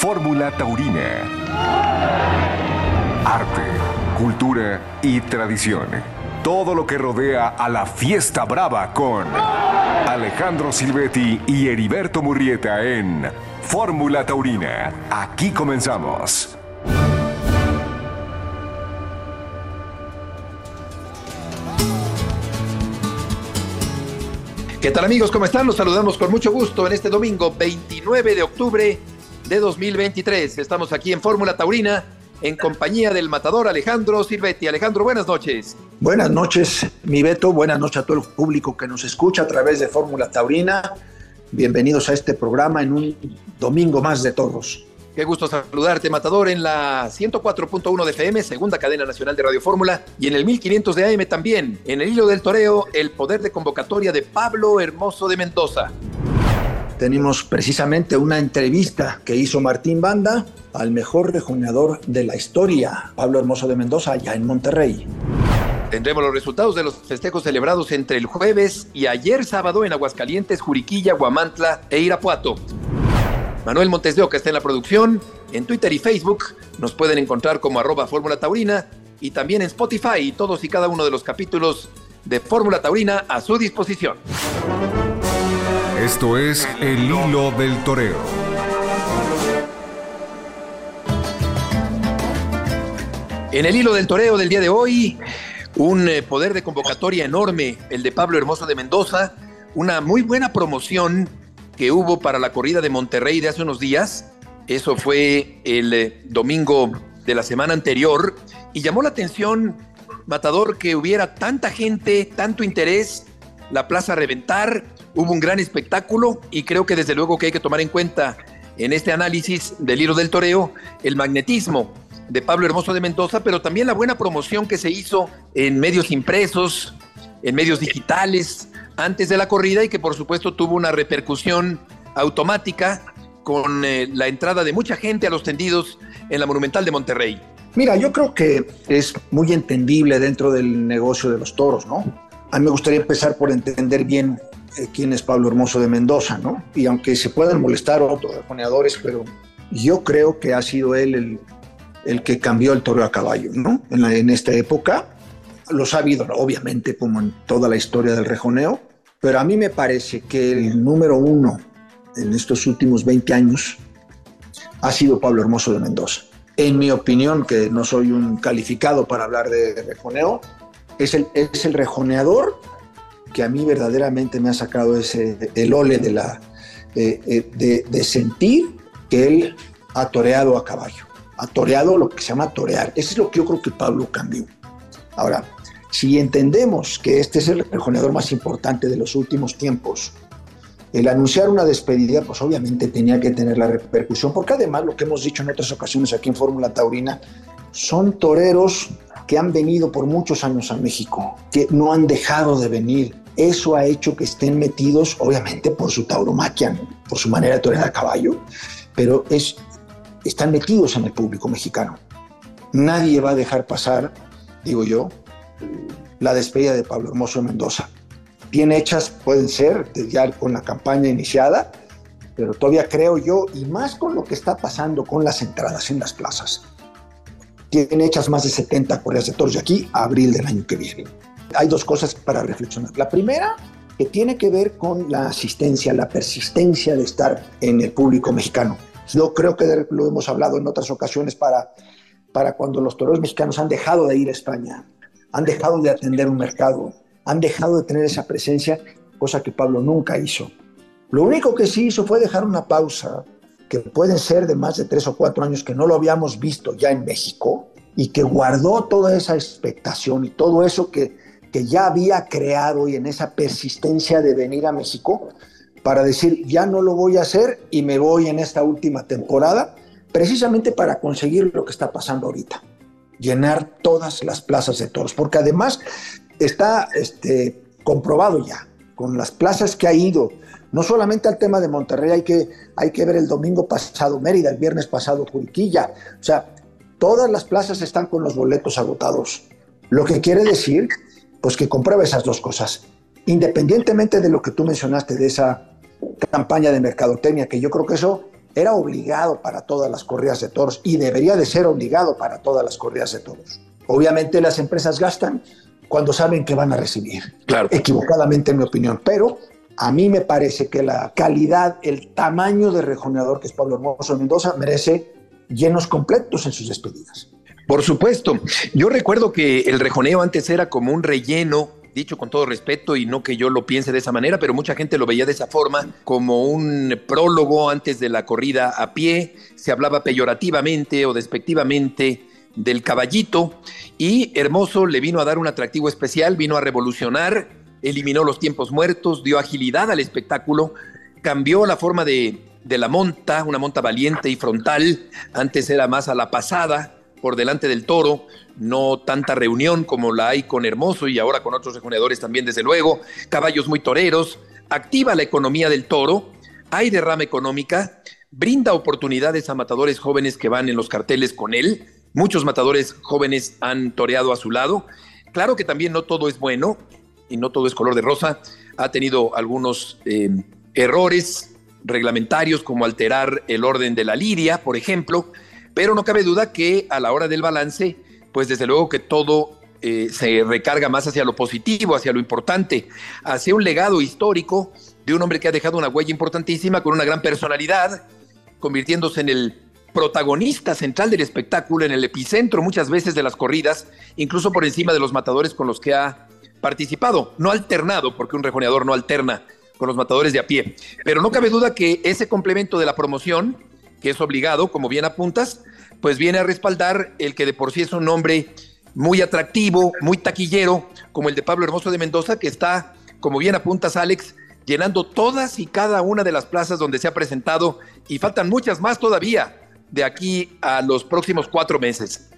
Fórmula Taurina. Arte, cultura y tradición. Todo lo que rodea a la fiesta brava con Alejandro Silvetti y Heriberto Murrieta en Fórmula Taurina. Aquí comenzamos. ¿Qué tal amigos? ¿Cómo están? Los saludamos con mucho gusto en este domingo 29 de octubre de 2023. Estamos aquí en Fórmula Taurina en compañía del matador Alejandro Silvetti. Alejandro, buenas noches. Buenas noches, mi Beto. Buenas noches a todo el público que nos escucha a través de Fórmula Taurina. Bienvenidos a este programa en un domingo más de todos. Qué gusto saludarte, Matador, en la 104.1 de FM, segunda cadena nacional de Radio Fórmula, y en el 1500 de AM también. En el hilo del toreo, el poder de convocatoria de Pablo Hermoso de Mendoza. Tenemos precisamente una entrevista que hizo Martín Banda al mejor rejoneador de la historia, Pablo Hermoso de Mendoza, allá en Monterrey. Tendremos los resultados de los festejos celebrados entre el jueves y ayer sábado en Aguascalientes, Juriquilla, Guamantla e Irapuato. Manuel Montes de Oca está en la producción. En Twitter y Facebook nos pueden encontrar como arroba Fórmula Taurina y también en Spotify todos y cada uno de los capítulos de Fórmula Taurina a su disposición. Esto es El Hilo del Toreo. En el hilo del toreo del día de hoy, un eh, poder de convocatoria enorme, el de Pablo Hermoso de Mendoza, una muy buena promoción que hubo para la corrida de Monterrey de hace unos días. Eso fue el eh, domingo de la semana anterior y llamó la atención, Matador, que hubiera tanta gente, tanto interés, la plaza a reventar, hubo un gran espectáculo y creo que desde luego que hay que tomar en cuenta en este análisis del hilo del toreo el magnetismo de Pablo Hermoso de Mendoza, pero también la buena promoción que se hizo en medios impresos, en medios digitales, antes de la corrida y que por supuesto tuvo una repercusión automática con eh, la entrada de mucha gente a los tendidos en la Monumental de Monterrey. Mira, yo creo que es muy entendible dentro del negocio de los toros, ¿no? A mí me gustaría empezar por entender bien quién es Pablo Hermoso de Mendoza, ¿no? Y aunque se puedan molestar otros rejoneadores, pero yo creo que ha sido él el, el que cambió el toro a caballo, ¿no? En, en esta época. Los ha habido, obviamente, como en toda la historia del rejoneo, pero a mí me parece que el número uno en estos últimos 20 años ha sido Pablo Hermoso de Mendoza. En mi opinión, que no soy un calificado para hablar de rejoneo, es el, es el rejoneador que a mí verdaderamente me ha sacado ese, el ole de, la, eh, eh, de, de sentir que él ha toreado a caballo, ha toreado lo que se llama torear. Eso es lo que yo creo que Pablo cambió. Ahora, si entendemos que este es el rejoneador más importante de los últimos tiempos, el anunciar una despedida, pues obviamente tenía que tener la repercusión, porque además lo que hemos dicho en otras ocasiones aquí en Fórmula Taurina, son toreros que han venido por muchos años a México, que no han dejado de venir. Eso ha hecho que estén metidos, obviamente, por su tauromaquia, por su manera de torear a caballo, pero es, están metidos en el público mexicano. Nadie va a dejar pasar, digo yo, la despedida de Pablo Hermoso Mendoza. Bien hechas pueden ser, ya con la campaña iniciada, pero todavía creo yo, y más con lo que está pasando con las entradas en las plazas. Tienen hechas más de 70 correas de toros de aquí abril del año que viene. Hay dos cosas para reflexionar. La primera, que tiene que ver con la asistencia, la persistencia de estar en el público mexicano. Yo creo que lo hemos hablado en otras ocasiones para, para cuando los toreros mexicanos han dejado de ir a España, han dejado de atender un mercado, han dejado de tener esa presencia, cosa que Pablo nunca hizo. Lo único que sí hizo fue dejar una pausa, que pueden ser de más de tres o cuatro años que no lo habíamos visto ya en México, y que guardó toda esa expectación y todo eso que, que ya había creado y en esa persistencia de venir a México para decir, ya no lo voy a hacer y me voy en esta última temporada, precisamente para conseguir lo que está pasando ahorita llenar todas las plazas de toros, porque además está este, comprobado ya, con las plazas que ha ido, no solamente al tema de Monterrey, hay que, hay que ver el domingo pasado Mérida, el viernes pasado Juriquilla, o sea, todas las plazas están con los boletos agotados. Lo que quiere decir, pues que comprueba esas dos cosas. Independientemente de lo que tú mencionaste, de esa campaña de mercadotecnia, que yo creo que eso era obligado para todas las corridas de toros y debería de ser obligado para todas las corridas de toros. Obviamente las empresas gastan cuando saben que van a recibir. Claro. Equivocadamente en mi opinión, pero a mí me parece que la calidad, el tamaño de rejoneador que es Pablo Hermoso Mendoza merece llenos completos en sus despedidas. Por supuesto. Yo recuerdo que el rejoneo antes era como un relleno dicho con todo respeto y no que yo lo piense de esa manera, pero mucha gente lo veía de esa forma, como un prólogo antes de la corrida a pie, se hablaba peyorativamente o despectivamente del caballito y Hermoso le vino a dar un atractivo especial, vino a revolucionar, eliminó los tiempos muertos, dio agilidad al espectáculo, cambió la forma de, de la monta, una monta valiente y frontal, antes era más a la pasada, por delante del toro, no tanta reunión como la hay con Hermoso y ahora con otros rejoneadores también, desde luego, caballos muy toreros, activa la economía del toro, hay derrama económica, brinda oportunidades a matadores jóvenes que van en los carteles con él, Muchos matadores jóvenes han toreado a su lado. Claro que también no todo es bueno y no todo es color de rosa. Ha tenido algunos eh, errores reglamentarios como alterar el orden de la lidia, por ejemplo, pero no cabe duda que a la hora del balance, pues desde luego que todo eh, se recarga más hacia lo positivo, hacia lo importante, hacia un legado histórico de un hombre que ha dejado una huella importantísima con una gran personalidad, convirtiéndose en el protagonista central del espectáculo, en el epicentro muchas veces de las corridas, incluso por encima de los matadores con los que ha participado, no alternado, porque un rejoneador no alterna con los matadores de a pie. Pero no cabe duda que ese complemento de la promoción, que es obligado, como bien apuntas, pues viene a respaldar el que de por sí es un nombre muy atractivo, muy taquillero, como el de Pablo Hermoso de Mendoza, que está, como bien apuntas, Alex, llenando todas y cada una de las plazas donde se ha presentado y faltan muchas más todavía de aquí a los próximos cuatro meses.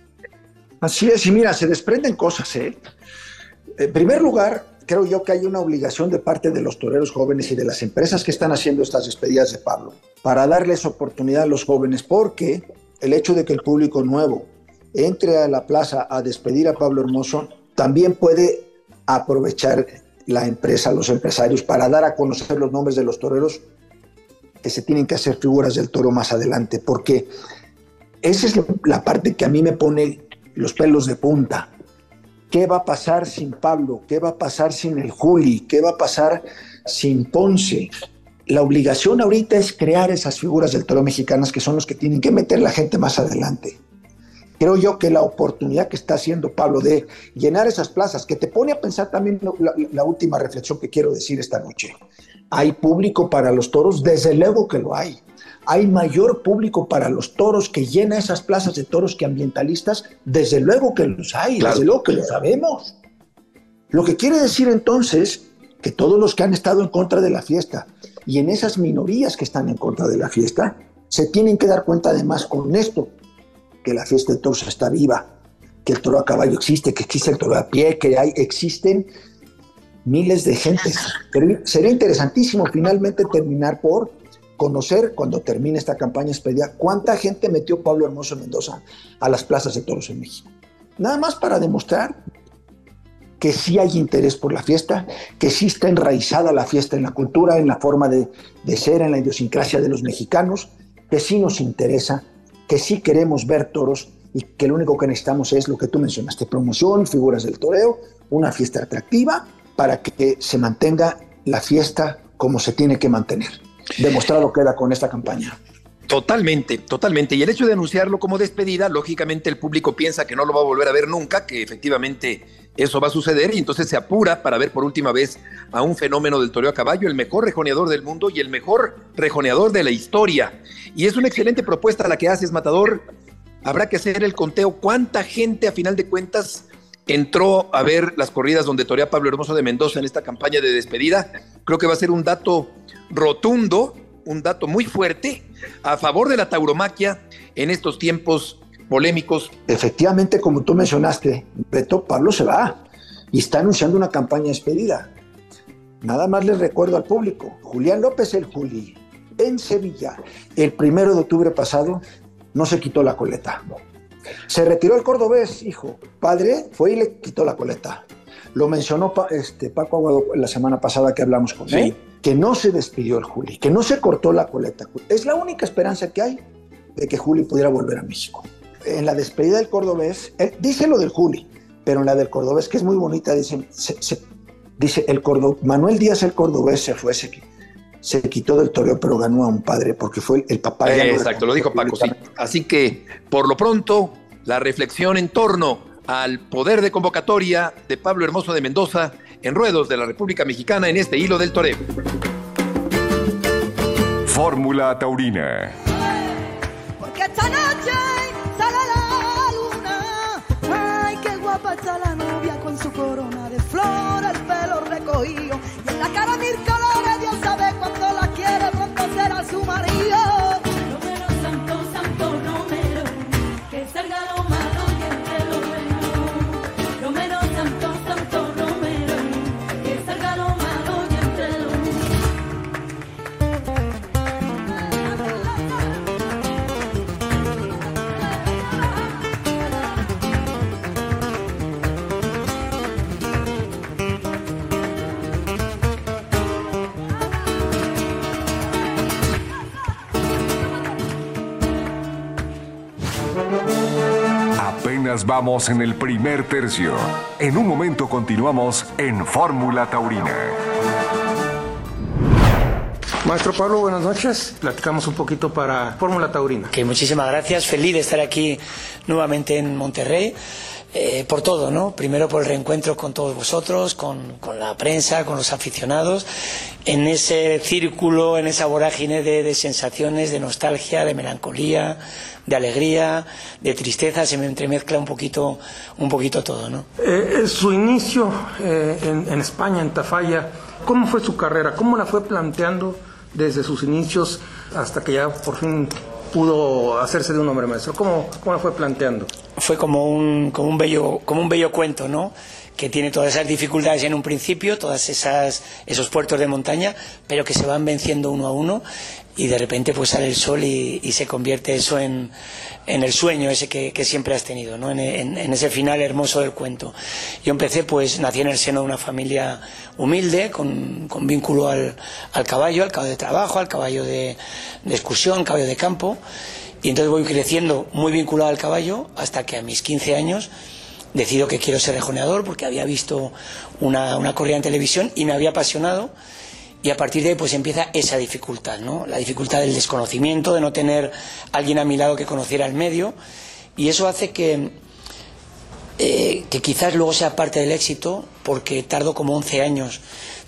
Así es, y mira, se desprenden cosas, ¿eh? En primer lugar, creo yo que hay una obligación de parte de los toreros jóvenes y de las empresas que están haciendo estas despedidas de Pablo para darles oportunidad a los jóvenes, porque el hecho de que el público nuevo entre a la plaza a despedir a Pablo Hermoso también puede aprovechar la empresa, los empresarios, para dar a conocer los nombres de los toreros que se tienen que hacer figuras del toro más adelante, porque esa es la parte que a mí me pone los pelos de punta. ¿Qué va a pasar sin Pablo? ¿Qué va a pasar sin el Juli? ¿Qué va a pasar sin Ponce? La obligación ahorita es crear esas figuras del toro mexicanas que son los que tienen que meter la gente más adelante. Creo yo que la oportunidad que está haciendo Pablo de llenar esas plazas, que te pone a pensar también la, la última reflexión que quiero decir esta noche. ¿Hay público para los toros? Desde luego que lo hay. ¿Hay mayor público para los toros que llena esas plazas de toros que ambientalistas? Desde luego que los hay, desde luego que lo sabemos. Lo que quiere decir entonces que todos los que han estado en contra de la fiesta y en esas minorías que están en contra de la fiesta, se tienen que dar cuenta además con esto, que la fiesta de toros está viva, que el toro a caballo existe, que existe el toro a pie, que hay, existen miles de gentes. sería interesantísimo finalmente terminar por conocer cuando termine esta campaña expedida cuánta gente metió Pablo Hermoso Mendoza a las plazas de toros en México. Nada más para demostrar que sí hay interés por la fiesta, que sí está enraizada la fiesta en la cultura, en la forma de, de ser, en la idiosincrasia de los mexicanos, que sí nos interesa, que sí queremos ver toros y que lo único que necesitamos es lo que tú mencionaste, promoción, figuras del toreo, una fiesta atractiva para que se mantenga la fiesta como se tiene que mantener. Demostrado queda con esta campaña. Totalmente, totalmente. Y el hecho de anunciarlo como despedida, lógicamente el público piensa que no lo va a volver a ver nunca, que efectivamente eso va a suceder y entonces se apura para ver por última vez a un fenómeno del toreo a caballo, el mejor rejoneador del mundo y el mejor rejoneador de la historia. Y es una excelente propuesta la que haces, Matador. Habrá que hacer el conteo. ¿Cuánta gente a final de cuentas entró a ver las corridas donde torea Pablo Hermoso de Mendoza en esta campaña de despedida. Creo que va a ser un dato rotundo, un dato muy fuerte a favor de la tauromaquia en estos tiempos polémicos. Efectivamente, como tú mencionaste, Beto, Pablo se va y está anunciando una campaña de despedida. Nada más les recuerdo al público, Julián López el Juli, en Sevilla, el primero de octubre pasado, no se quitó la coleta. Se retiró el cordobés, hijo. Padre fue y le quitó la coleta. Lo mencionó este, Paco Aguado la semana pasada que hablamos con él, que no se despidió el Juli, que no se cortó la coleta. Es la única esperanza que hay de que Juli pudiera volver a México. En la despedida del cordobés, dice lo del Juli, pero en la del cordobés, que es muy bonita, dice, dice el cordobés, Manuel Díaz el cordobés se fue, se, se quitó del toreo, pero ganó a un padre, porque fue el papá. exacto, lo dijo Paco, sí. Así que, por lo pronto, la reflexión en torno al poder de convocatoria de Pablo Hermoso de Mendoza en ruedos de la República Mexicana en este hilo del toreo. Fórmula Taurina. Porque vamos en el primer tercio. En un momento continuamos en Fórmula Taurina. Maestro Pablo, buenas noches. Platicamos un poquito para Fórmula Taurina. Que muchísimas gracias. Feliz de estar aquí nuevamente en Monterrey. Eh, por todo, ¿no? Primero por el reencuentro con todos vosotros, con, con, la prensa, con los aficionados, en ese círculo, en esa vorágine de, sensaciones, de nostalgia, de melancolía, de alegría, de tristeza, se me entremezcla un poquito, un poquito todo, ¿no? Eh, su inicio eh, en, España, en Tafalla, ¿cómo fue su carrera? ¿Cómo la fue planteando desde sus inicios hasta que ya por fin pudo hacerse de un hombre maestro? ¿Cómo, cómo la fue planteando? Fue como un, como un, bello, como un bello cuento, ¿no? que tiene todas esas dificultades en un principio, todas esas esos puertos de montaña, pero que se van venciendo uno a uno y de repente pues sale el sol y, se convierte eso en, en, el sueño ese que, siempre has tenido, ¿no? En, ese final hermoso del cuento. Yo empecé pues, nací en el seno de una familia humilde, con, con vínculo al, al, caballo, al caballo de trabajo, al caballo de, excursión, caballo de campo, y entonces voy creciendo muy vinculado al caballo hasta que a mis 15 años decido que quiero ser rejoneador porque había visto una, una corrida en televisión y me había apasionado y a partir de ahí pues empieza esa dificultad, ¿no? La dificultad del desconocimiento, de no tener alguien a mi lado que conociera el medio y eso hace que, eh, que quizás luego sea parte del éxito porque tardo como 11 años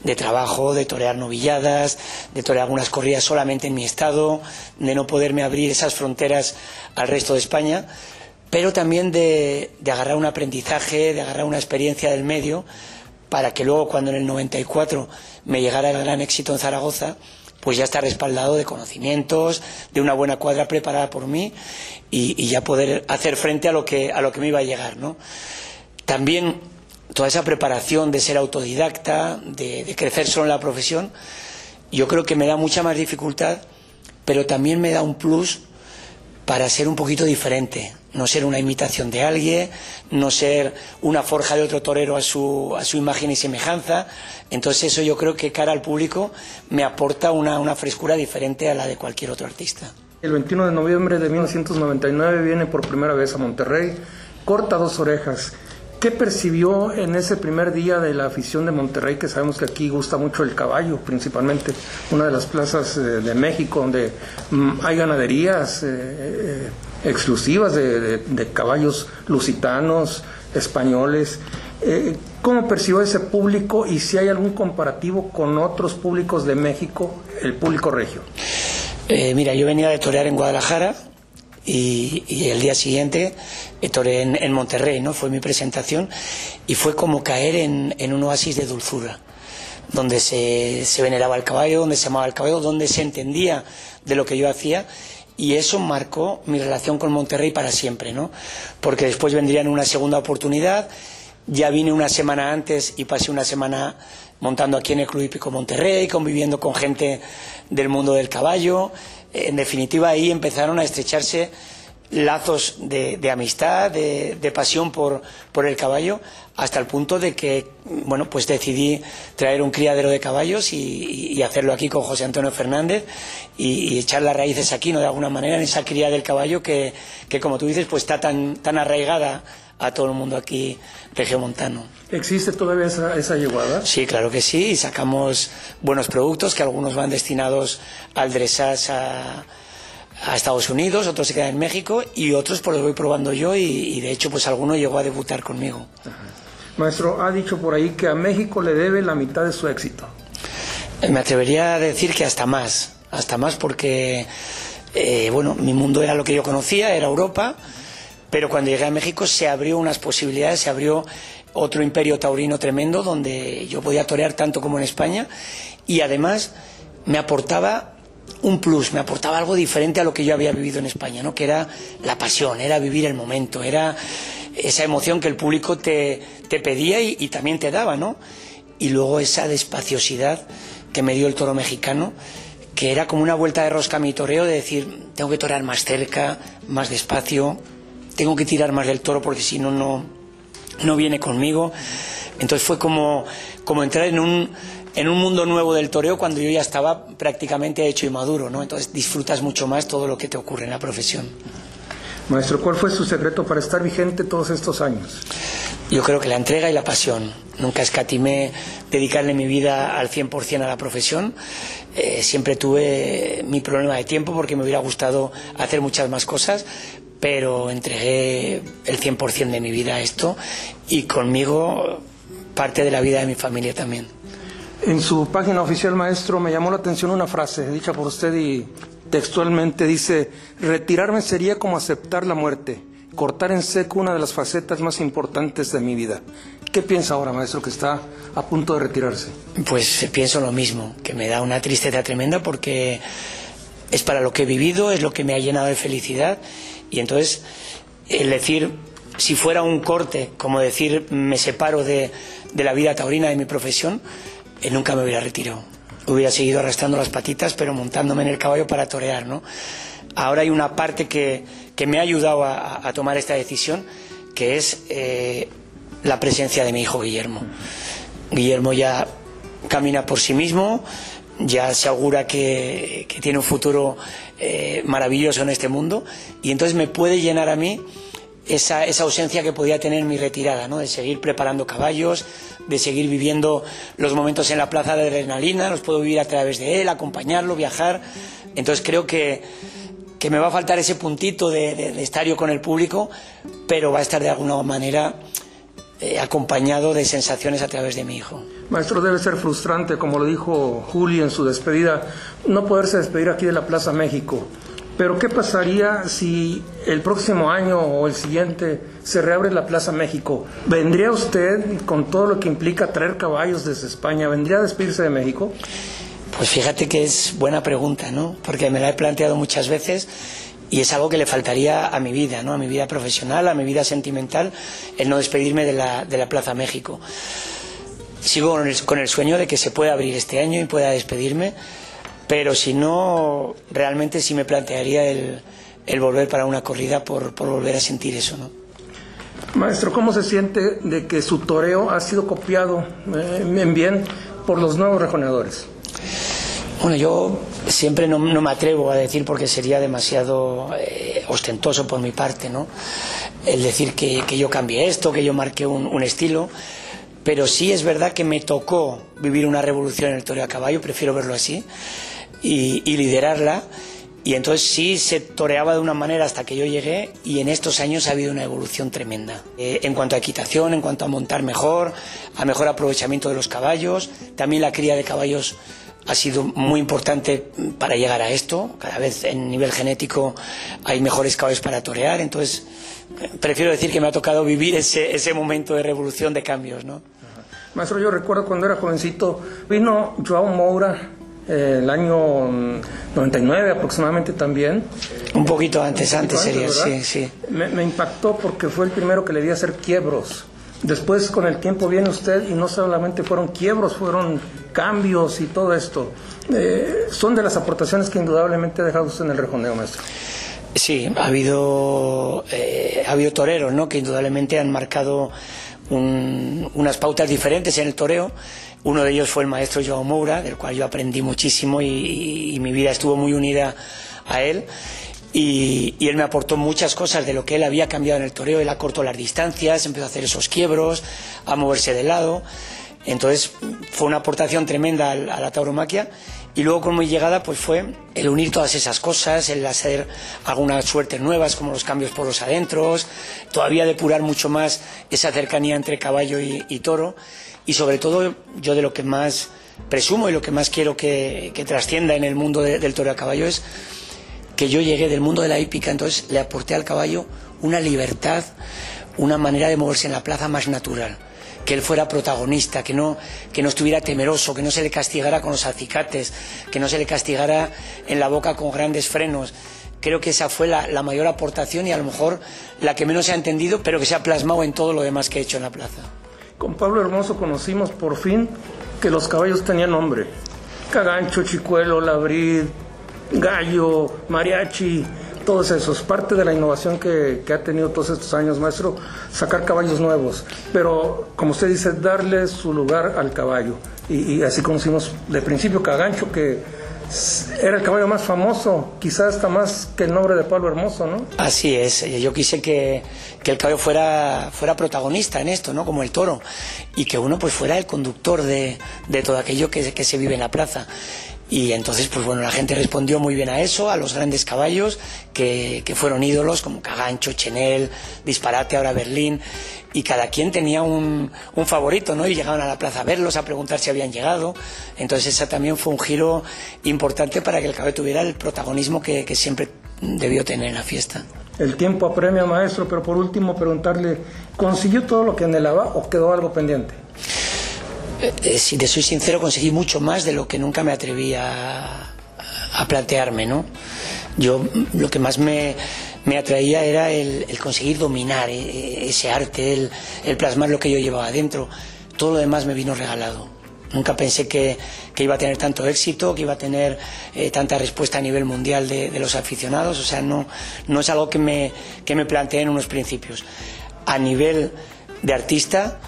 de trabajo, de torear novilladas, de torear algunas corridas solamente en mi estado, de no poderme abrir esas fronteras al resto de España, pero también de, de agarrar un aprendizaje, de agarrar una experiencia del medio para que luego cuando en el 94 me llegara el gran éxito en Zaragoza, pues ya está respaldado de conocimientos, de una buena cuadra preparada por mí y, ya poder hacer frente a lo que a lo que me iba a llegar, ¿no? También toda esa preparación de ser autodidacta, de, de crecer solo en la profesión, yo creo que me da mucha más dificultad, pero también me da un plus para ser un poquito diferente, no ser una imitación de alguien, no ser una forja de otro torero a su, a su imagen y semejanza. Entonces eso yo creo que cara al público me aporta una, una frescura diferente a la de cualquier otro artista. El 21 de noviembre de 1999 viene por primera vez a Monterrey, corta dos orejas. ¿Qué percibió en ese primer día de la afición de Monterrey, que sabemos que aquí gusta mucho el caballo, principalmente una de las plazas eh, de México donde mm, hay ganaderías eh, eh, exclusivas de, caballos lusitanos, españoles? ¿Cómo percibió ese público y si hay algún comparativo con otros públicos de México, el público regio? mira, yo venía de torear en Guadalajara, y, el día siguiente toré en, Monterrey, ¿no? Fue mi presentación y fue como caer en, un oasis de dulzura, donde se, veneraba el caballo, donde se amaba el caballo, donde se entendía de lo que yo hacía y eso marcó mi relación con Monterrey para siempre, ¿no? Porque después vendría una segunda oportunidad, ya vine una semana antes y pasé una semana montando aquí en el Club Hípico Monterrey, conviviendo con gente del mundo del caballo, en definitiva ahí empezaron a estrecharse lazos de, amistad, de, pasión por, por, el caballo, hasta el punto de que, bueno, pues decidí traer un criadero de caballos y, hacerlo aquí con José Antonio Fernández y, echar las raíces aquí, ¿no? De alguna manera, en esa cría del caballo que, que como tú dices, pues está tan, tan arraigada a todo el mundo aquí regiomontano. ¿Existe todavía esa, esa yeguada? Sí, claro que sí, y sacamos buenos productos que algunos van destinados al dressage a a Estados Unidos, otros se quedan en México y otros pues los voy probando yo y, de hecho pues alguno llegó a debutar conmigo. Maestro, ha dicho por ahí que a México le debe la mitad de su éxito. Me atrevería a decir que hasta más, hasta más porque, eh, bueno, mi mundo era lo que yo conocía, era Europa, pero cuando llegué a México se abrió unas posibilidades, se abrió otro imperio taurino tremendo donde yo podía torear tanto como en España y además me aportaba un plus, me aportaba algo diferente a lo que yo había vivido en España, ¿no? que era la pasión, era vivir el momento, era esa emoción que el público te, pedía y, también te daba, ¿no? Y luego esa despaciosidad que me dio el toro mexicano, que era como una vuelta de rosca a mi toreo, de decir, tengo que torear más cerca, más despacio, tengo que tirar más del toro porque si no, no viene conmigo. Entonces fue como, como entrar en un, en un mundo nuevo del toreo cuando yo ya estaba prácticamente hecho y maduro, ¿no? Entonces disfrutas mucho más todo lo que te ocurre en la profesión. Maestro, ¿cuál fue su secreto para estar vigente todos estos años? Yo creo que la entrega y la pasión. Nunca escatimé dedicarle mi vida al 100% a la profesión. Eh, siempre tuve mi problema de tiempo porque me hubiera gustado hacer muchas más cosas, pero entregué el 100% de mi vida a esto y conmigo parte de la vida de mi familia también. En su página oficial, maestro, me llamó la atención una frase dicha por usted y textualmente dice, retirarme sería como aceptar la muerte, cortar en seco una de las facetas más importantes de mi vida. ¿Qué piensa ahora, maestro, que está a punto de retirarse? Pues pienso lo mismo, que me da una tristeza tremenda porque es para lo que he vivido, es lo que me ha llenado de felicidad y entonces el decir, si fuera un corte, como decir, me separo de, de la vida taurina de mi profesión, nunca me hubiera retirado. Hubiera seguido arrastrando las patitas, pero montándome en el caballo para torear, ¿no? Ahora hay una parte que, me ha ayudado a, tomar esta decisión, que es eh, la presencia de mi hijo Guillermo. Guillermo ya camina por sí mismo, ya se augura que, tiene un futuro eh, maravilloso en este mundo y entonces me puede llenar a mí esa, esa ausencia que podía tener en mi retirada, ¿no? de seguir preparando caballos, de seguir viviendo los momentos en la plaza de adrenalina, los puedo vivir a través de él, acompañarlo, viajar. Entonces creo que, que me va a faltar ese puntito de, de, estar yo con el público, pero va a estar de alguna manera eh, acompañado de sensaciones a través de mi hijo. Maestro, debe ser frustrante, como lo dijo Juli en su despedida, no poderse despedir aquí de la Plaza México. Pero ¿qué pasaría si el próximo año o el siguiente se reabre la Plaza México? ¿Vendría usted con todo lo que implica traer caballos desde España? ¿Vendría a despedirse de México? Pues fíjate que es buena pregunta, ¿no? Porque me la he planteado muchas veces y es algo que le faltaría a mi vida, ¿no? A mi vida profesional, a mi vida sentimental, el no despedirme de la, de la Plaza México. Sigo con el, con el sueño de que se pueda abrir este año y pueda despedirme pero si no, realmente sí me plantearía el, volver para una corrida por, volver a sentir eso, ¿no? Maestro, ¿cómo se siente de que su toreo ha sido copiado eh, en bien por los nuevos rejoneadores? Bueno, yo siempre no, me atrevo a decir porque sería demasiado eh, ostentoso por mi parte, ¿no? El decir que, yo cambié esto, que yo marqué un, un, estilo, pero sí es verdad que me tocó vivir una revolución en el toreo a caballo, prefiero verlo así y, liderarla. Y entonces sí se toreaba de una manera hasta que yo llegué y en estos años ha habido una evolución tremenda. Eh, en cuanto a equitación, en cuanto a montar mejor, a mejor aprovechamiento de los caballos, también la cría de caballos ha sido muy importante para llegar a esto. Cada vez en nivel genético hay mejores caballos para torear, entonces prefiero decir que me ha tocado vivir ese, ese momento de revolución de cambios. ¿no? Maestro, yo recuerdo cuando era jovencito, vino Joao Moura el año 99 aproximadamente también. Un poquito antes, antes sería, sí, sí. Me, impactó porque fue el primero que le a hacer quiebros. Después con el tiempo viene usted y no solamente fueron quiebros, fueron cambios y todo esto. Eh, son de las aportaciones que indudablemente ha dejado usted en el rejoneo, maestro. Sí, ha habido, eh, ha habido toreros, ¿no? Que indudablemente han marcado unas pautas diferentes en el toreo. Uno de ellos fue el maestro Joao Moura, del cual yo aprendí muchísimo y, mi vida estuvo muy unida a él. Y, él me aportó muchas cosas de lo que él había cambiado en el toreo. Él acortó las distancias, empezó a hacer esos quiebros, a moverse de lado. Entonces fue una aportación tremenda a la tauromaquia y luego con mi llegada pues fue el unir todas esas cosas, el hacer algunas suertes nuevas como los cambios por los adentros, todavía depurar mucho más esa cercanía entre caballo y, toro. Y sobre todo yo de lo que más presumo y lo que más quiero que, trascienda en el mundo del toro a caballo es que yo llegué del mundo de la hípica, entonces le aporté al caballo una libertad, una manera de moverse en la plaza más natural que él fuera protagonista, que no, que no estuviera temeroso, que no se le castigara con los acicates, que no se le castigara en la boca con grandes frenos. Creo que esa fue la, mayor aportación y a lo mejor la que menos se ha entendido, pero que se ha plasmado en todo lo demás que he hecho en la plaza. Con Pablo Hermoso conocimos por fin que los caballos tenían nombre. Cagancho, Chicuelo, Labrid, Gallo, Mariachi, todos esos. Parte de la innovación que, ha tenido todos estos años, maestro, sacar caballos nuevos. Pero, como usted dice, darle su lugar al caballo. Y, así conocimos de principio Cagancho, que era el caballo más famoso, quizás hasta más que el nombre de Pablo Hermoso, ¿no? Así es, yo quise que, el caballo fuera, fuera protagonista en esto, ¿no? Como el toro, y que uno pues fuera el conductor de, todo aquello que, que se vive en la plaza. Y entonces, pues bueno, la gente respondió muy bien a eso, a los grandes caballos que, que fueron ídolos como Cagancho, Chenel, Disparate, ahora Berlín, y cada quien tenía un, un, favorito, ¿no? Y llegaban a la plaza a verlos, a preguntar si habían llegado. Entonces, ese también fue un giro importante para que el caballo tuviera el protagonismo que, que siempre debió tener en la fiesta. El tiempo apremia, maestro, pero por último preguntarle, ¿consiguió todo lo que anhelaba o quedó algo pendiente? Eh, eh, si te soy sincero, conseguí mucho más de lo que nunca me atreví a, plantearme, ¿no? Yo lo que más me, atraía era el, conseguir dominar eh, ese arte, el, plasmar lo que yo llevaba adentro. Todo lo demás me vino regalado. Nunca pensé que, iba a tener tanto éxito, que iba a tener tanta respuesta a nivel mundial de, los aficionados. O sea, no, no es algo que me, que me planteé en unos principios. A nivel de artista,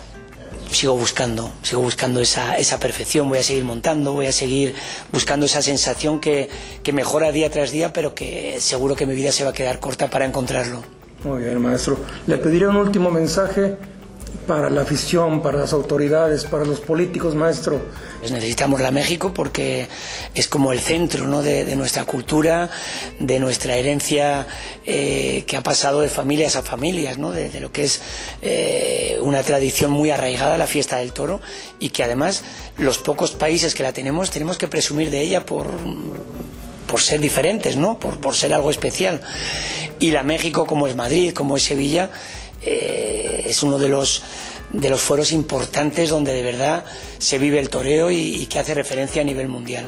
sigo buscando, sigo buscando esa, esa perfección, voy a seguir montando, voy a seguir buscando esa sensación que, que mejora día tras día, pero que seguro que mi vida se va a quedar corta para encontrarlo. Muy bien, maestro. Le pediré un último mensaje para la afición, para las autoridades, para los políticos, maestro? Pues necesitamos la México porque es como el centro ¿no? de, nuestra cultura, de nuestra herencia eh, que ha pasado de familias a familias, ¿no? de, lo que es eh, una tradición muy arraigada, la fiesta del toro, y que además los pocos países que la tenemos tenemos que presumir de ella por por ser diferentes, ¿no? Por, por ser algo especial. Y la México, como es Madrid, como es Sevilla, eh, es uno de los de los foros importantes donde de verdad se vive el toreo y, que hace referencia a nivel mundial.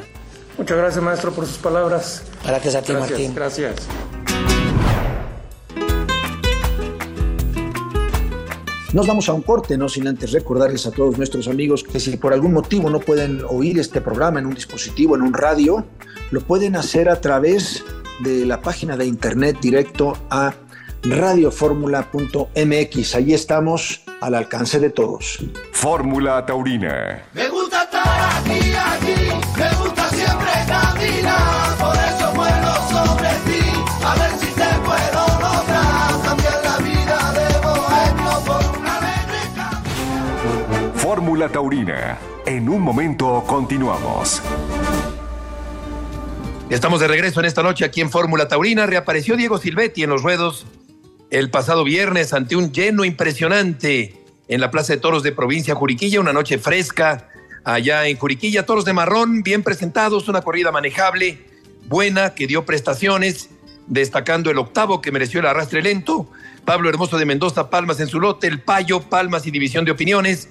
Muchas gracias, maestro, por sus palabras. Gracias a ti, Martín. Gracias. Nos vamos a un corte, no sin antes recordarles a todos nuestros amigos que si por algún motivo no pueden oír este programa en un dispositivo, en un radio, lo pueden hacer a través de la página de internet directo a radioformula.mx. Allí estamos al alcance de todos. Fórmula Taurina. Me gusta estar aquí, aquí, me gusta siempre caminar, por eso vuelo sobre ti, a ver si te puedo lograr, cambiar la vida de bohemio por una alegre Fórmula Taurina. En un momento continuamos. Estamos de regreso en esta noche aquí en Fórmula Taurina. Reapareció Diego Silvetti en los ruedos el pasado viernes ante un lleno impresionante en la Plaza de Toros de Provincia Juriquilla, una noche fresca allá en Juriquilla, toros de marrón bien presentados, una corrida manejable, buena, que dio prestaciones, destacando el octavo que mereció el arrastre lento, Pablo Hermoso de Mendoza, Palmas en su lote, el Payo, Palmas y División de Opiniones,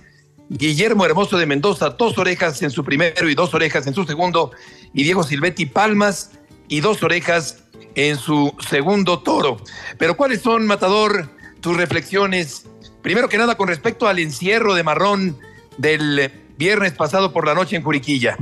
Guillermo Hermoso de Mendoza, dos orejas en su primero y dos orejas en su segundo, y Diego Silvetti, Palmas y dos orejas en su segundo toro. Pero ¿cuáles son, Matador, tus reflexiones? Primero que nada con respecto al encierro de marrón del viernes pasado por la noche en Juriquilla.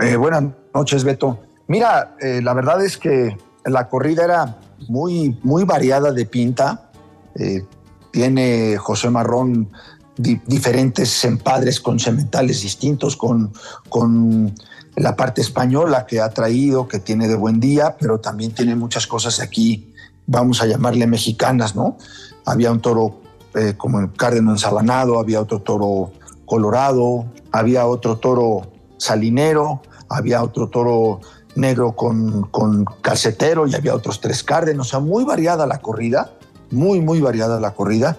Eh, buenas noches, Beto. Mira, eh, la verdad es que la corrida era muy, muy variada de pinta. Eh, tiene José Marrón diferentes empadres con sementales distintos, con, con la parte española que ha traído, que tiene de buen día, pero también tiene muchas cosas aquí, vamos a llamarle mexicanas, ¿no? Había un toro eh, como el cárdeno ensabanado, había otro toro colorado, había otro toro salinero, había otro toro negro con, con calcetero y había otros tres cárdenos, o sea, muy variada la corrida, muy, muy variada la corrida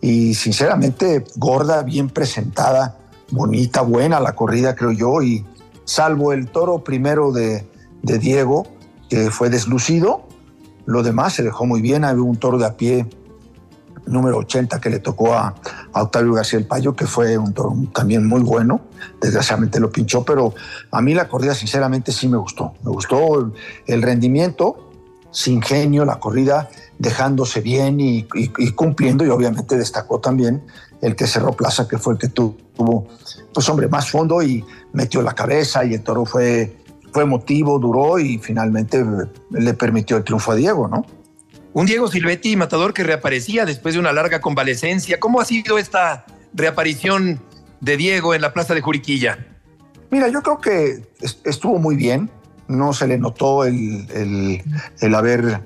y sinceramente gorda, bien presentada, bonita, buena la corrida, creo yo, y salvo el toro primero de, de Diego, que fue deslucido, lo demás se dejó muy bien, había un toro de a pie número 80 que le tocó a, Octavio García el Payo, que fue un toro también muy bueno. Desgraciadamente lo pinchó, pero a mí la corrida sinceramente sí me gustó. Me gustó el, rendimiento, sin genio, la corrida dejándose bien y, cumpliendo y obviamente destacó también el que cerró plaza, que fue el que tuvo, pues hombre, más fondo y metió la cabeza y el toro fue, fue emotivo, duró y finalmente le permitió el triunfo a Diego, ¿no? Un Diego Silvetti, matador que reaparecía después de una larga convalecencia. ¿Cómo ha sido esta reaparición de Diego en la plaza de Juriquilla? Mira, yo creo que estuvo muy bien. No se le notó el, el, haber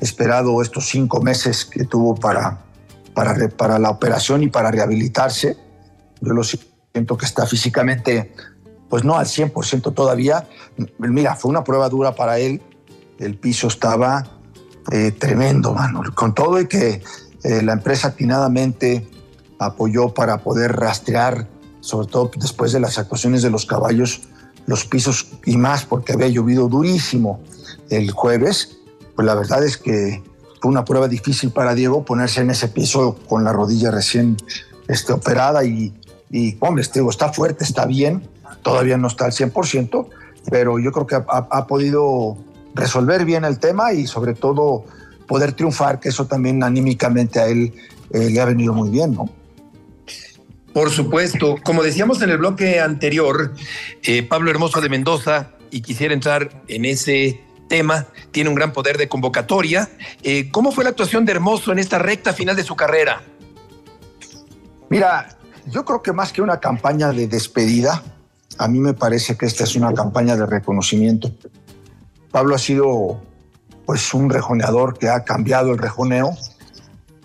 esperado estos cinco meses que tuvo para, para, para la operación y para rehabilitarse. Yo lo siento que está físicamente, pues no al 100% todavía. Mira, fue una prueba dura para él. El piso estaba eh, tremendo, mano. Con todo y que eh, la empresa atinadamente apoyó para poder rastrear, sobre todo después de las actuaciones de los caballos, los pisos y más porque había llovido durísimo el jueves, pues la verdad es que fue una prueba difícil para Diego ponerse en ese piso con la rodilla recién este, operada y, y hombre, este, está fuerte, está bien, todavía no está al 100%, pero yo creo que ha, ha podido resolver bien el tema y sobre todo poder triunfar, que eso también anímicamente a él eh, le ha venido muy bien, ¿no? Por supuesto, como decíamos en el bloque anterior, eh, Pablo Hermoso de Mendoza, y quisiera entrar en ese tiene un gran poder de convocatoria. Eh, ¿Cómo fue la actuación de Hermoso en esta recta final de su carrera? Mira, yo creo que más que una campaña de despedida, a mí me parece que esta es una campaña de reconocimiento. Pablo ha sido pues un rejoneador que ha cambiado el rejoneo.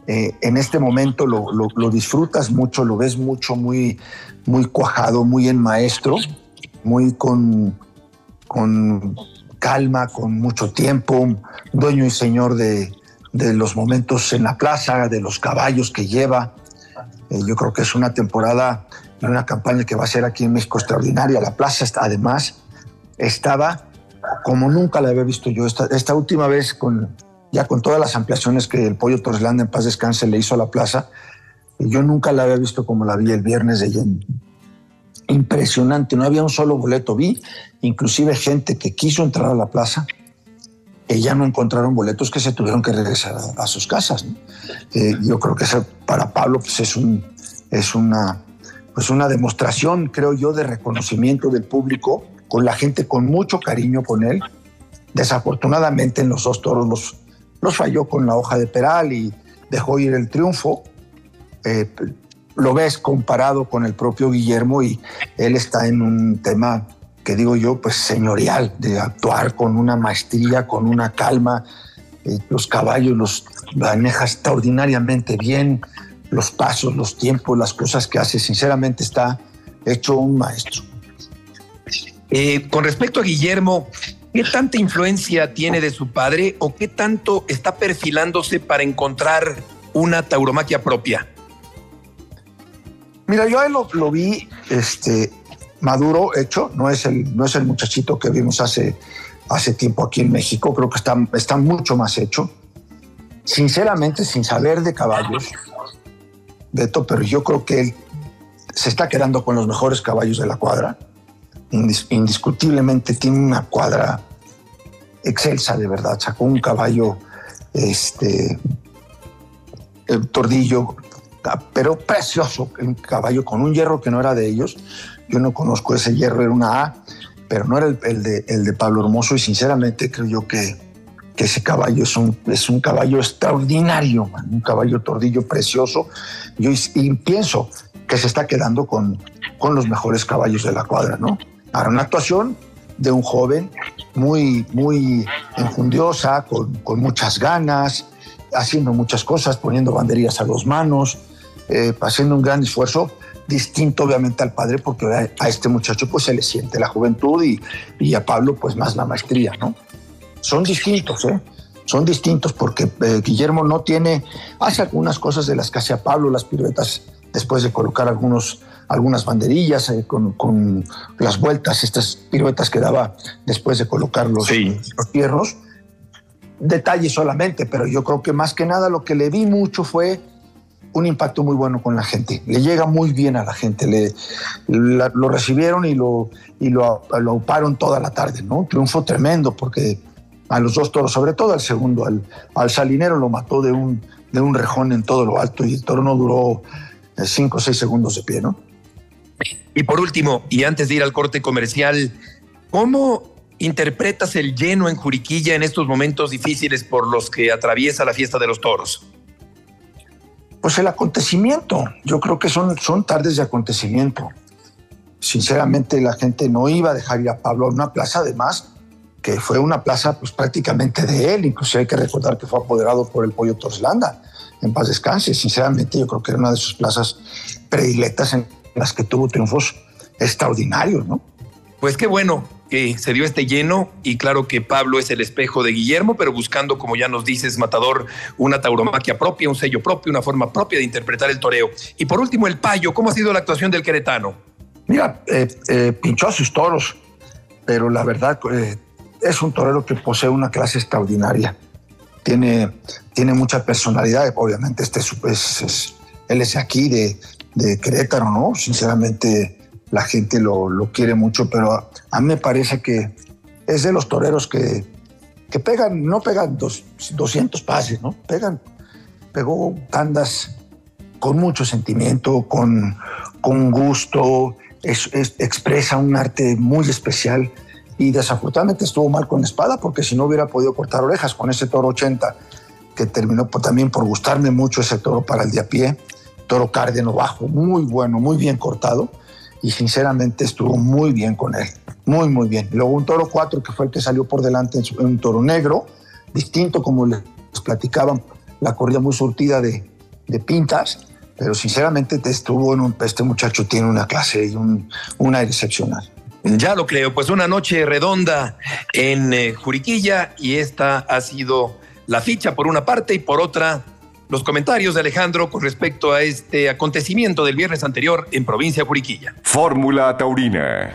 Eh, en este momento lo, disfrutas mucho, lo ves mucho, muy, muy cuajado, muy en maestro, muy con, con calma, con mucho tiempo, dueño y señor de, los momentos en la plaza, de los caballos que lleva. Eh, yo creo que es una temporada y una campaña que va a ser aquí en México extraordinaria. La plaza además estaba como nunca la había visto yo. Esta, última vez, con, ya con todas las ampliaciones que el Pollo Torreslanda en paz descanse le hizo a la plaza, yo nunca la había visto como la vi el viernes de. Impresionante, no había un solo boleto. Vi inclusive gente que quiso entrar a la plaza y ya no encontraron boletos que se tuvieron que regresar a, sus casas. Eh, yo creo que para Pablo pues es, es una, pues una demostración, creo yo, de reconocimiento del público con la gente con mucho cariño con él. Desafortunadamente en los dos toros los, los falló con la hoja de peral y dejó ir el triunfo. Eh, lo ves comparado con el propio Guillermo y él está en un tema que digo yo, pues señorial, de actuar con una maestría, con una calma. Eh, los caballos los maneja extraordinariamente bien, los pasos, los tiempos, las cosas que hace. Sinceramente está hecho un maestro. Eh, con respecto a Guillermo, ¿qué tanta influencia tiene de su padre o qué tanto está perfilándose para encontrar una tauromaquia propia? Mira, yo a él lo, vi este, maduro, hecho, no es, el, no es el muchachito que vimos hace, hace tiempo aquí en México, creo que está, está mucho más hecho. Sinceramente, sin saber de caballos, Beto, pero yo creo que él se está quedando con los mejores caballos de la cuadra indiscutiblemente tiene una cuadra excelsa de verdad. Sacó un caballo, este, el tordillo, pero precioso, un caballo con un hierro que no era de ellos. Yo no conozco ese hierro, era una A, pero no era el, de, el de Pablo Hermoso y sinceramente creo yo que, que ese caballo es un, es un caballo extraordinario, un caballo tordillo precioso. Yo y pienso que se está quedando con, con los mejores caballos de la cuadra, ¿no? Para una actuación de un joven muy, muy enjundiosa, con, con muchas ganas, haciendo muchas cosas, poniendo banderías a dos manos, eh, haciendo un gran esfuerzo, distinto obviamente al padre, porque a, este muchacho pues se le siente la juventud y, y, a Pablo pues más la maestría, ¿no? Son distintos, ¿eh? Son distintos porque eh, Guillermo no tiene, hace algunas cosas de las que hace a Pablo, las piruetas, después de colocar algunos, algunas banderillas eh, con, con, las vueltas, estas piruetas que daba después de colocar los, sí. los hierros. Detalles solamente, pero yo creo que más que nada lo que le vi mucho fue un impacto muy bueno con la gente. Le llega muy bien a la gente. Le, lo recibieron y lo, y lo, lo auparon toda la tarde, ¿no? Triunfo tremendo porque a los dos toros, sobre todo al segundo, al, al salinero lo mató de un, de un rejón en todo lo alto y el toro no duró eh, cinco o seis segundos de pie, ¿no? Y por último, y antes de ir al corte comercial, ¿cómo interpretas el lleno en Juriquilla en estos momentos difíciles por los que atraviesa la fiesta de los toros? Pues el acontecimiento, yo creo que son, son tardes de acontecimiento. Sinceramente la gente no iba a dejar ir a Pablo a una plaza, además, que fue una plaza pues prácticamente de él, incluso hay que recordar que fue apoderado por el Pollo Torslanda, en paz descanse, sinceramente yo creo que era una de sus plazas predilectas en las que tuvo triunfos extraordinarios, ¿no? Pues qué bueno se dio este lleno y claro que Pablo es el espejo de Guillermo, pero buscando, como ya nos dices, Matador, una tauromaquia propia, un sello propio, una forma propia de interpretar el toreo. Y por último, el payo, ¿cómo ha sido la actuación del queretano? Mira, eh, eh, pinchó a sus toros, pero la verdad eh, es un torero que posee una clase extraordinaria. Tiene, tiene mucha personalidad, obviamente este es, es, es, él es aquí de, de Querétaro, ¿no? Sinceramente la gente lo, lo, quiere mucho, pero a, a, mí me parece que es de los toreros que, que pegan, no pegan dos, 200 pases, ¿no? Pegan, pegó tandas con mucho sentimiento, con, con gusto, es, es, expresa un arte muy especial y desafortunadamente estuvo mal con espada porque si no hubiera podido cortar orejas con ese toro 80 que terminó también por gustarme mucho ese toro para el de a pie, toro cárdeno bajo, muy bueno, muy bien cortado y sinceramente estuvo muy bien con él, muy, muy bien. Luego un toro 4 que fue el que salió por delante en, un toro negro, distinto como les platicaban, la corrida muy surtida de, pintas, pero sinceramente estuvo en un, este muchacho tiene una clase y un, un aire excepcional. Ya lo creo, pues una noche redonda en eh, Juriquilla y esta ha sido la ficha por una parte y por otra los comentarios de Alejandro con respecto a este acontecimiento del viernes anterior en provincia de Juriquilla. Fórmula Taurina.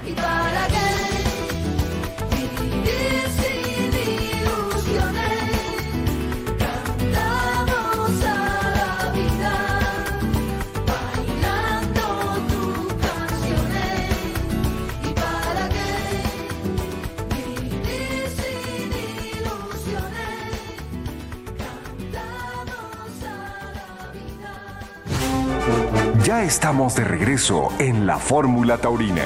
Estamos de regreso en la Fórmula Taurina.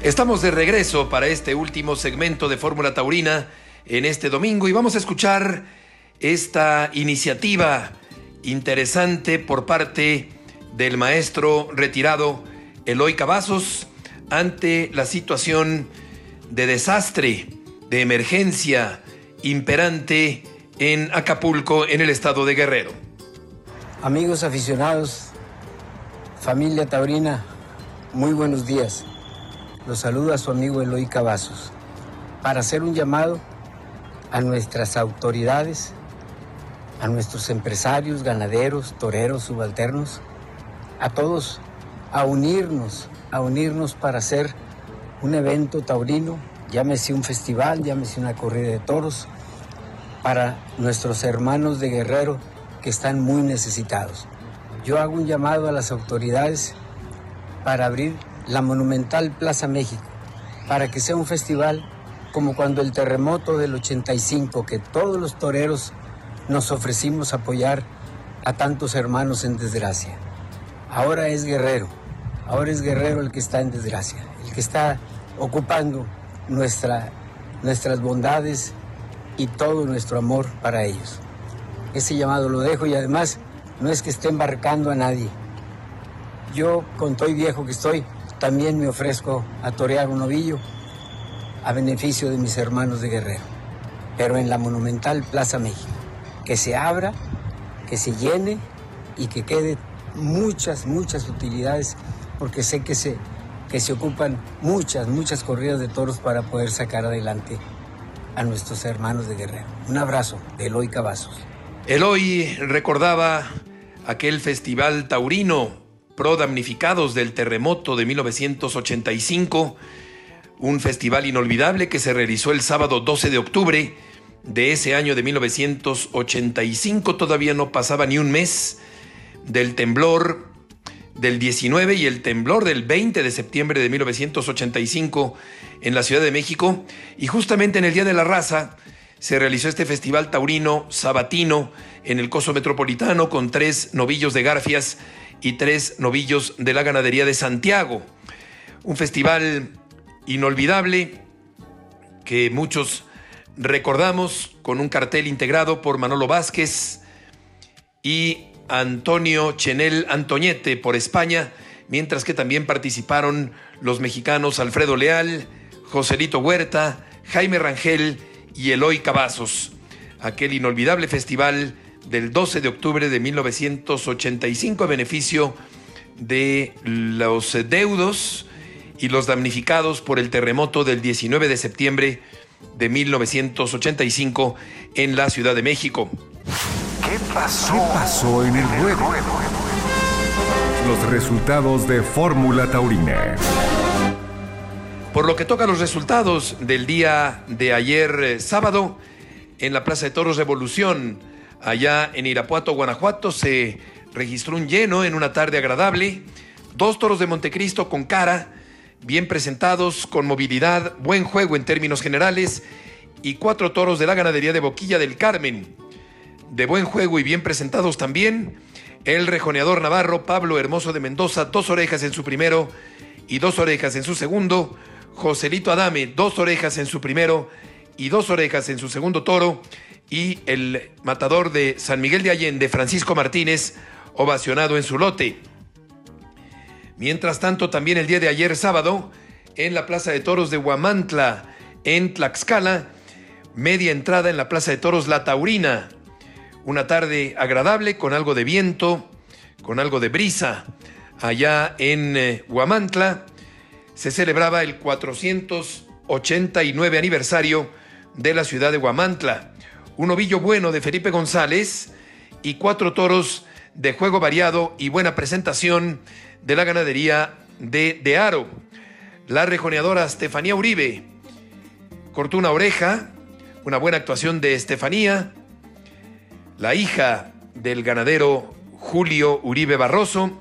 Estamos de regreso para este último segmento de Fórmula Taurina en este domingo y vamos a escuchar esta iniciativa interesante por parte del maestro retirado Eloy Cavazos ante la situación de desastre, de emergencia imperante en Acapulco, en el estado de Guerrero. Amigos aficionados, familia taurina, muy buenos días. Los saluda su amigo Eloy Cavazos para hacer un llamado a nuestras autoridades, a nuestros empresarios, ganaderos, toreros, subalternos, a todos a unirnos, a unirnos para hacer un evento taurino, llámese un festival, llámese una corrida de toros, para nuestros hermanos de Guerrero que están muy necesitados. Yo hago un llamado a las autoridades para abrir la monumental Plaza México, para que sea un festival como cuando el terremoto del 85, que todos los toreros nos ofrecimos apoyar a tantos hermanos en desgracia. Ahora es Guerrero, ahora es Guerrero el que está en desgracia, el que está ocupando nuestra, nuestras bondades y todo nuestro amor para ellos. Ese llamado lo dejo y además no es que esté embarcando a nadie. Yo, con todo viejo que estoy, también me ofrezco a torear un ovillo a beneficio de mis hermanos de Guerrero, pero en la monumental Plaza México. Que se abra, que se llene y que quede muchas, muchas utilidades, porque sé que se, que se ocupan muchas, muchas corridas de toros para poder sacar adelante a nuestros hermanos de Guerrero. Un abrazo de Eloy Cavazos. Eloy recordaba aquel festival taurino pro damnificados del terremoto de 1985, un festival inolvidable que se realizó el sábado 12 de octubre de ese año de 1985, todavía no pasaba ni un mes del temblor del 19 y el temblor del 20 de septiembre de 1985 en la Ciudad de México. Y justamente en el Día de la Raza se realizó este festival taurino sabatino en el Coso Metropolitano con tres novillos de Garfias y tres novillos de la ganadería de Santiago. Un festival inolvidable que muchos recordamos con un cartel integrado por Manolo Vázquez y Antonio Chenel Antoñete por España, mientras que también participaron los mexicanos Alfredo Leal, Joselito Huerta, Jaime Rangel y Eloy Cavazos. Aquel inolvidable festival del 12 de octubre de 1985 a beneficio de los deudos y los damnificados por el terremoto del 19 de septiembre de 1985 en la Ciudad de México. ¿Qué pasó? ¿Qué pasó en el ruedo? Los resultados de Fórmula Taurina. Por lo que toca los resultados del día de ayer eh, sábado, en la Plaza de Toros Revolución, allá en Irapuato, Guanajuato, se registró un lleno en una tarde agradable. Dos toros de Montecristo con cara, bien presentados, con movilidad, buen juego en términos generales, y cuatro toros de la ganadería de Boquilla del Carmen, de buen juego y bien presentados también. El rejoneador navarro Pablo Hermoso de Mendoza, dos orejas en su primero y dos orejas en su segundo. Joselito Adame, dos orejas en su primero y dos orejas en su segundo toro. Y el matador de San Miguel de Allende, Francisco Martínez, ovacionado en su lote. Mientras tanto, también el día de ayer sábado, en la Plaza de Toros de Huamantla, en Tlaxcala, media entrada en la Plaza de Toros La Taurina. Una tarde agradable con algo de viento, con algo de brisa. Allá en eh, Huamantla se celebraba el 489 aniversario de la ciudad de Huamantla. Un ovillo bueno de Felipe González y cuatro toros de juego variado y buena presentación de la ganadería de, de Aro. La rejoneadora Estefanía Uribe cortó una oreja, una buena actuación de Estefanía, la hija del ganadero Julio Uribe Barroso.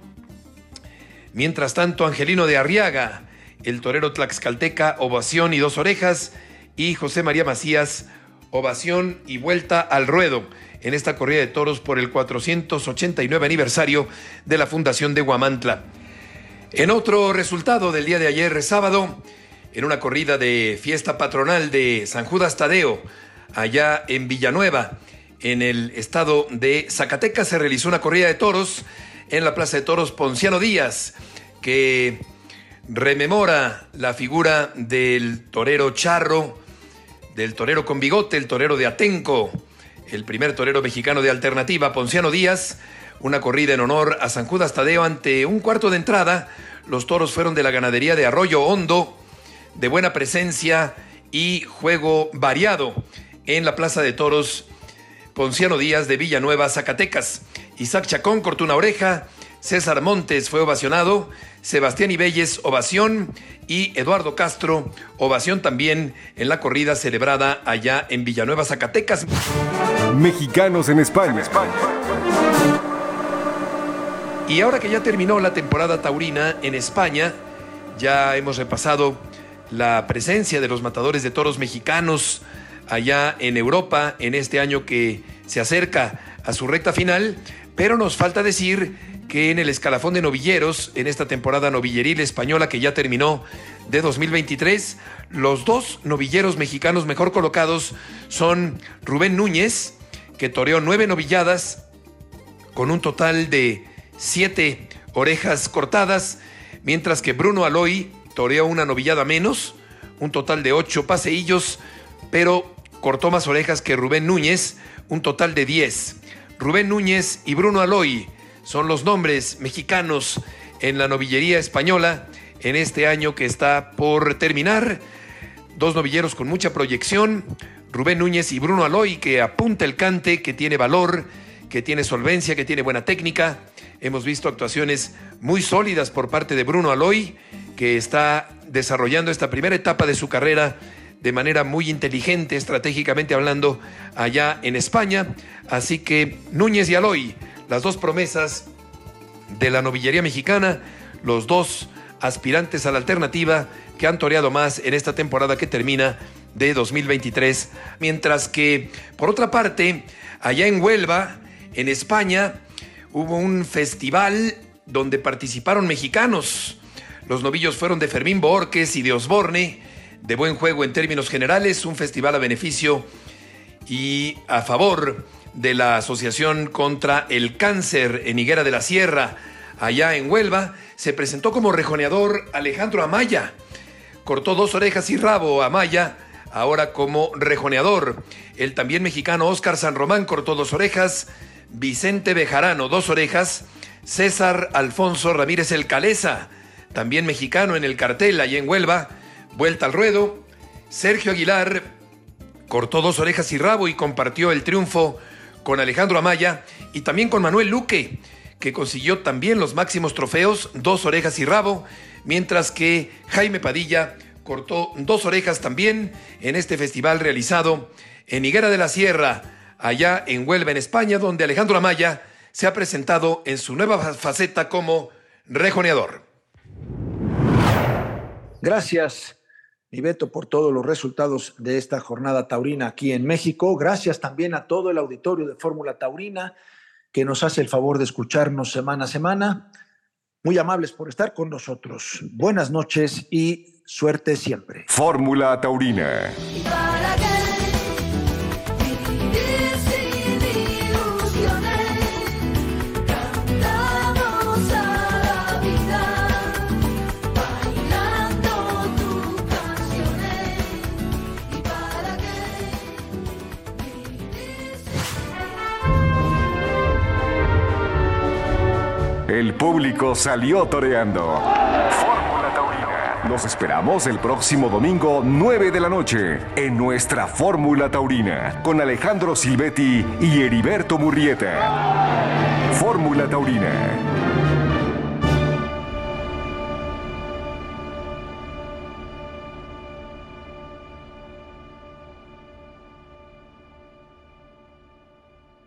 Mientras tanto, Angelino de Arriaga, el torero tlaxcalteca, ovación y dos orejas, y José María Macías, ovación y vuelta al ruedo en esta corrida de toros por el 489 aniversario de la Fundación de Huamantla. En otro resultado del día de ayer, sábado, en una corrida de fiesta patronal de San Judas Tadeo, allá en Villanueva, en el estado de Zacatecas, se realizó una corrida de toros en la Plaza de Toros Ponciano Díaz, que rememora la figura del torero charro, del torero con bigote, el torero de Atenco, el primer torero mexicano de alternativa, Ponciano Díaz, una corrida en honor a San Judas Tadeo ante un cuarto de entrada. Los toros fueron de la ganadería de Arroyo Hondo, de buena presencia y juego variado en la Plaza de Toros Ponciano Díaz de Villanueva, Zacatecas. Isaac Chacón cortó una oreja, César Montes fue ovacionado, Sebastián Ibelles, ovación, y Eduardo Castro, ovación también en la corrida celebrada allá en Villanueva, Zacatecas. Mexicanos en España. Y ahora que ya terminó la temporada taurina en España, ya hemos repasado la presencia de los matadores de toros mexicanos allá en Europa en este año que se acerca a su recta final, pero nos falta decir que en el escalafón de novilleros, en esta temporada novilleril española que ya terminó de 2023, los dos novilleros mexicanos mejor colocados son Rubén Núñez, que toreó nueve novilladas con un total de siete orejas cortadas, mientras que Bruno Aloy toreó una novillada menos, un total de ocho paseillos, pero cortó más orejas que Rubén Núñez, un total de diez. Rubén Núñez y Bruno Aloy son los nombres mexicanos en la novillería española en este año que está por terminar. Dos novilleros con mucha proyección, Rubén Núñez y Bruno Aloy, que apunta el cante, que tiene valor, que tiene solvencia, que tiene buena técnica. Hemos visto actuaciones muy sólidas por parte de Bruno Aloy, que está desarrollando esta primera etapa de su carrera de manera muy inteligente, estratégicamente hablando, allá en España. Así que Núñez y Aloy, las dos promesas de la novillería mexicana, los dos aspirantes a la alternativa que han toreado más en esta temporada que termina de 2023. Mientras que, por otra parte, allá en Huelva, en España, hubo un festival donde participaron mexicanos. Los novillos fueron de Fermín Borges y de Osborne, de buen juego en términos generales, un festival a beneficio y a favor de la Asociación contra el Cáncer en Higuera de la Sierra, allá en Huelva, se presentó como rejoneador Alejandro Amaya. Cortó dos orejas y rabo Amaya, ahora como rejoneador. El también mexicano Óscar San Román cortó dos orejas, Vicente Bejarano dos orejas, César Alfonso Ramírez El Caleza, también mexicano en el cartel allá en Huelva, vuelta al ruedo. Sergio Aguilar cortó dos orejas y rabo y compartió el triunfo con Alejandro Amaya y también con Manuel Luque, que consiguió también los máximos trofeos, dos orejas y rabo, mientras que Jaime Padilla cortó dos orejas también en este festival realizado en Higuera de la Sierra, allá en Huelva, en España, donde Alejandro Amaya se ha presentado en su nueva faceta como rejoneador. Gracias, mi Beto, por todos los resultados de esta jornada taurina aquí en México. Gracias también a todo el auditorio de Fórmula Taurina que nos hace el favor de escucharnos semana a semana. Muy amables por estar con nosotros. Buenas noches y suerte siempre. Fórmula Taurina. El público salió toreando. Fórmula Taurina. Los esperamos el próximo domingo, 9 de la noche, en nuestra Fórmula Taurina, con Alejandro Silvetti y Heriberto Murrieta. Fórmula Taurina.